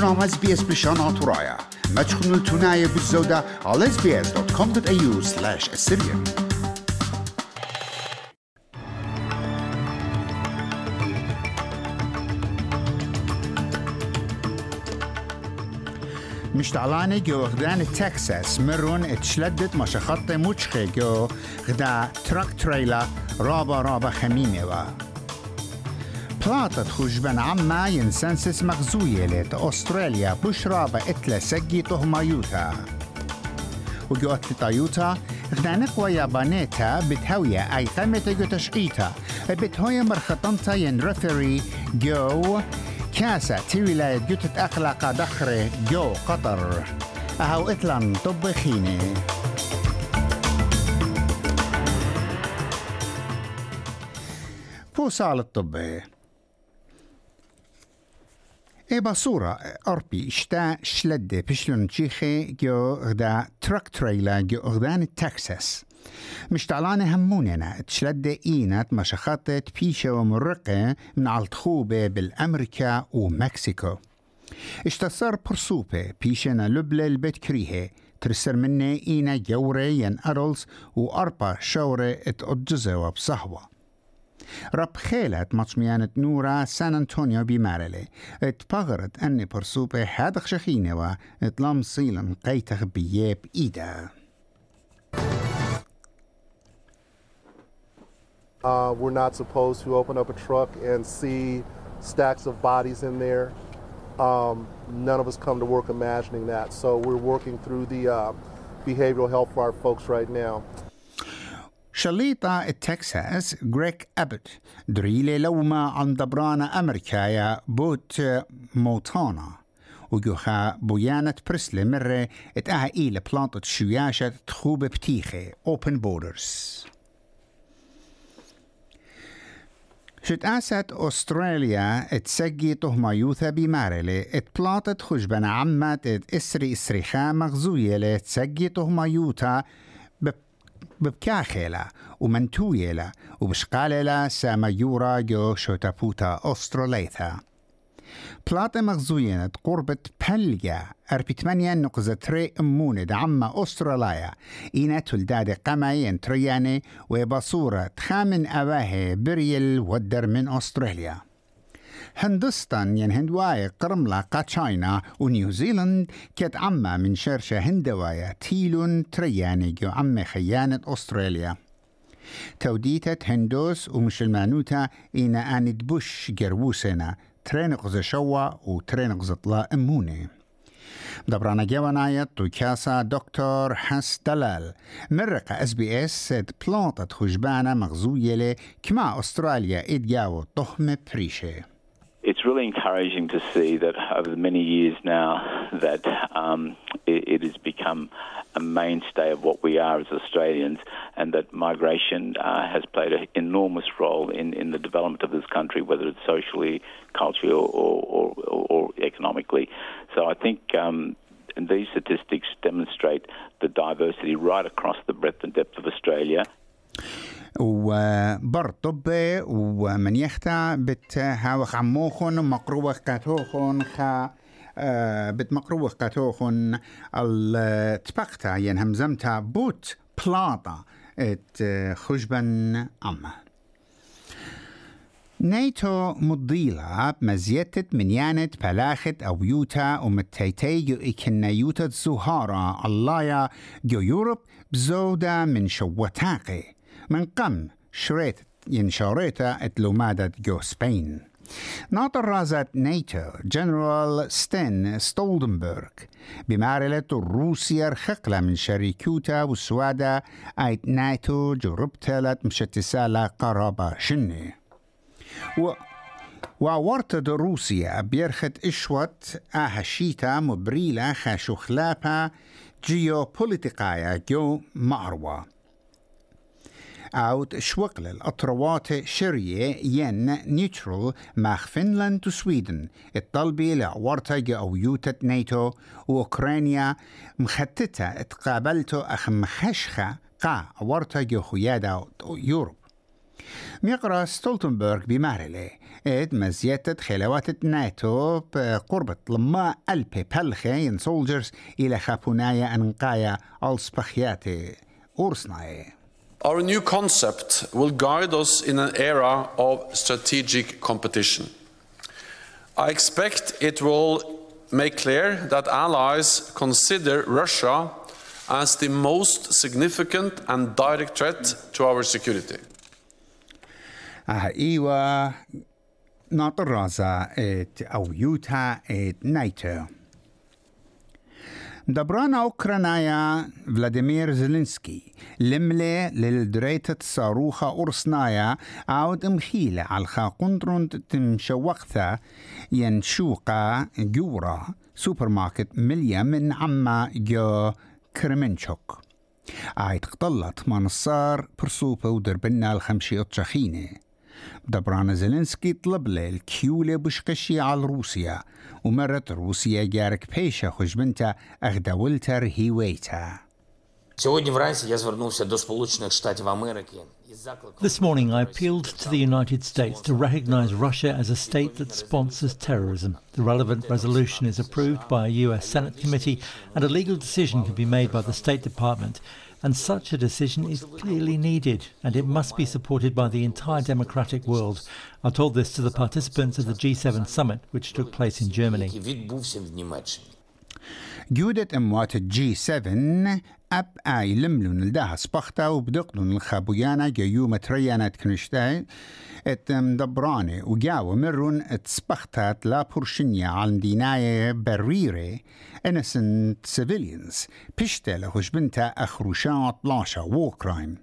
برنامه بی اس پیشان آتورایا مجخون التونای بزودا على sbs.com.au سلاش السبیر مشتعلانه گو اغدان تاکسس مرون اتشلدت ما شخطه موچخه گو اغدا ترک تریلا رابا رابا خمینه و بلاطة خجبن عما ينسنسس مغزوية لت أستراليا. بش رابا اتلا سجي تهما يوتا. وجو اتلتا يوتا غدا نقوى يابانيتا بتهوية أي ثمة جو تشقيتا بتهوية مرخطنتا ين رفري جو كاسة تي ولاية جوتة أخلاق دخرة جو قطر. أهو إتلان طبخيني. فوسال الطبي إبا صورة أربي اشتا شلدة بشلون تشيخي جو غدا تراك تريلا جو غدان تكساس مش تعلانة هموننا تشلدة إينات مشخطة بيشة ومرقة من عالتخوبة بالأمريكا ومكسيكو اشتصر برسوبة بيشنا لبلة البيت كريهة ترسر مني إينا جورة ين أرلز وأربع شورة اتأجزة وبصهوة Uh, we're not supposed to open up a truck and see stacks of bodies in there. Um, none of us come to work imagining that. So we're working through the uh, behavioral health for our folks right now. شليطة تكساس غريك أبت دريلي لوما عن دبرانا أمريكا يا بوت موتانا. وجوخا بويانة برسلي مرة اتأها إيلة بلانطة شوياشة تخوب بتيخي Open Borders. شت آسات أستراليا تسجي تهما يوثا بمارلي اتبلاطت خجبنا عمت إسري إسريخا مغزوية لتسجي تهما يوتا ومنتويلا وبشقاللا ساما يورا جو شوتابوتا أستراليثا بلاطة مغزوينة قربة بلجا أربي تمانيا نقزة تري أمونة عما أستراليا. إينا تلداد قماين ترياني وبصورة تخامن أواهي بريل ودر من أستراليا. هندستان ين هندواية قرملة قا تشاينا ونيوزيلند كت عما من شرشة هندواية تيلون ترياني جو عم خيانة أستراليا. توديتة هندوس ومشلمانوتا إينا آند بوش جروسنا ترينق شوا وترينق طلا أموني. دبرانا جواناية توكاسا دكتور حس دلال مرقة اس بي اس بلانطة خجبانة مغزوية كما أستراليا إدجاو طهمة بريشة it's really encouraging to see that over the many years now that um, it, it, has become a mainstay of what we are as Australians, and that migration uh, has played an enormous role in, in the development of this country, whether it's socially, culturally, or, or, or, economically. So I think. Um, these statistics demonstrate the diversity right across the breadth and depth of Australia. وبر طبي ومن يختا بت هاوخ عموخن مقروخ كاتوخن خا بت مقروخ كاتوخن التبقتا ين همزمتا بوت بلاطا ات خجبن أما. نيتو مضيلة مزيتة منيانة بلاخت أو يوتا ومتيتي جو إكنا يوتا زهارة. اللايا جو يوروب بزودة من شوتاقي. من قم شريت ينشاريتا اتلومادة جو سبين ناطر رازت نيتو جنرال ستين ستولدنبرغ بمعرلة روسيا رخقلة من شريكوتا والسوادة آيت نايتو جربتلت مشتسالة قرابة شني و وورتد روسيا بيرخت إشوت آهشيتا مبريلة خاشو خلابا جيوبوليتيقايا جو معروة أوت شوقل الأطروات شرية ين نيوترال مع فنلند وسويدن. الطلبي لعورتا أو يوتة ناتو وأوكرانيا مختتة اتقابلتو أخ مخشخة قا عورتا خيادة يوروب. ميقرأ ستولتنبرغ بمارلي إد مزيتة خلوات ناتو بقربة لما ألبي بلخين سولجرز إلى خابونايا أنقايا ألسبخياتي أورسناي. Our new concept will guide us in an era of strategic competition. I expect it will make clear that allies consider Russia as the most significant and direct threat to our security. آه إيوا ناطر رازا ات أو يوتا ات نايتو دبرانا أوكرانايا فلاديمير زيلينسكي لملة للدريتة صاروخة أورسنايا عود مخيلة على الخاقندرون تمشوقثة ينشوقة جورا سوبر ماركت مليا من عما جو كرمنشوك عايد قطلت منصار برسوبة ودربنا الخمشي أتشخينه دبران طلب بشقشي على روسيا ومرت روسيا جارك بيشة خجبنتا أغدولتر هيويتا This morning, I appealed to the United States to recognize Russia as a state that sponsors terrorism. The relevant resolution is approved by a US Senate committee, and a legal decision can be made by the State Department and such a decision is clearly needed, and it must be supported by the entire democratic world. I told this to the participants of the G7 summit, which took place in Germany. Judith Mwata G7 أب أي لملون لداها سبختا وبدقلون الخابويانا جايو متريانا تكنشتاي ات مدبراني وجاو مرون تسبختا لا بورشنيا عن ديناية بريري انسنت سيفيليانز بشتا لهوش بنتا اخروشان 12 وو كرايم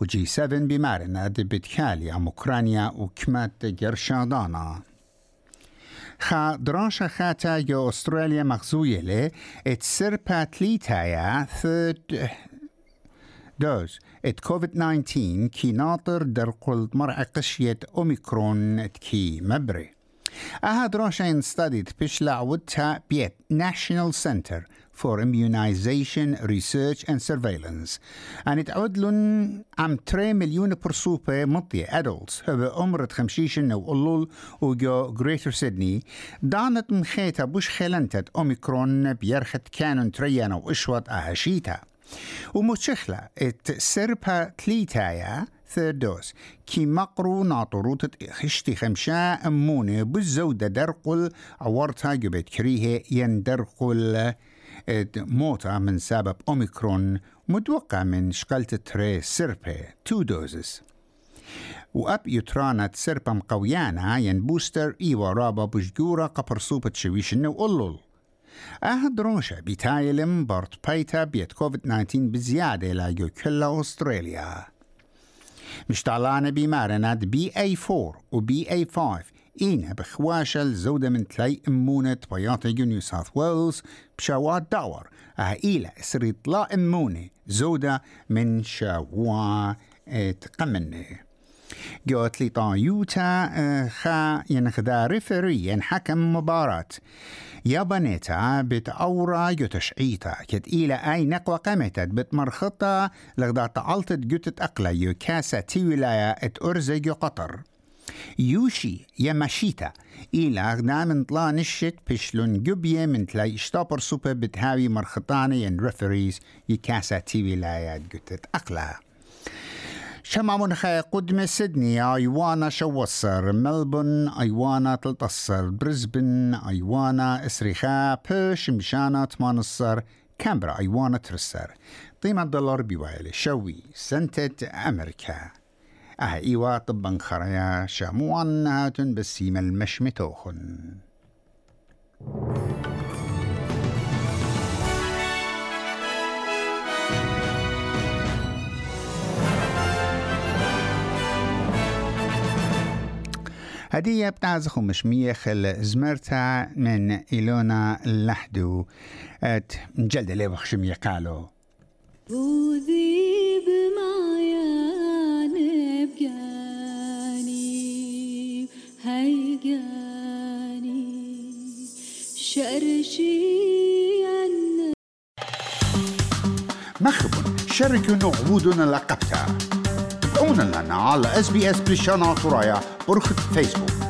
وجي 7 بمارنا دي عم أوكرانيا وكمات جرشادانا. خا درانش خاتا یا استرالیا مخزویله ات سر پاتلی تایا دوز. ات کووید ناینتین کی ناطر در قلد مرعقشیت اومیکرون ات کی مبره. أها دراشا studied بشلع ودتا بيت National Center for Immunization Research and Surveillance. and تعود لن عم 3 مليون برسوبة مطية. Adults هو عمر خمشيشن أو قلول وجو Greater Sydney. دانت من خيتا بوش خلنتت أوميكرون بيرخت كانون تريانا وإشوط أهشيتا. ومتشخلة إت سربا تليتايا. ثيرد دوز كي مقرو ناطروت خشتي خمشا أمونة بالزودة درقل عورتها جبت كريه يندرقل. موتا من سبب أوميكرون متوقع من شقلة تري سيربي تو دوزز. وأب يترانا سربا مقويانا ين بوستر إيوا رابا بجورا قبر صوبة شويشن وقلل أه دروشة بتايلم بارت بايتا بيت كوفيد 19 بزيادة لاجو كل أستراليا. مشتعلانة بمارنات بي اي 4 وبي اي 5 إينا بخواشة الزودة من تلاي إمونة بياطة نيو ساوث ويلز بشوات داور إلى سريط لا إمونة زودة من شوا تقمنه جوت لي طايوتا خا ينخدا ريفري ينحكم مباراة. يابانيتا بتأورا يتشعيتا كت إلى أي نقوى قمتت بتمرخطة لغدا تعلتت جوتت أقلا يو كاسة تي ولاية ات أرزج قطر. يوشي يماشيتا إلى غدا من طلا نشت بشلون جبية من تلاي اشتابر سوبر بتهاوي مرخطاني ين ريفريز يكاسة تي ولاية جوتت أقلا. شمع منخى قدم سيدني أيوانا شوصر ملبون أيوانا تلتصر. بريسبن أيوانا إسريخا. بيرش مشانا تمانصر. كامبرا أيوانا ترسر. قيمة دولار بيوالي شوي سنتة أمريكا. أه إيوا طبا خريا. شاموان هاتن بسيم المشمتوخن. هدية بتعزخ مشمية خل زمرتا من إيلونا اللحدو ات جلد لي بخشمية قالو. وذيب معيان بجاني هيجاني شرشي مخبن شركة نعودنا لقبتا. تابعونا لنا على اس بي اس بريشانا ترايا برخة فيسبوك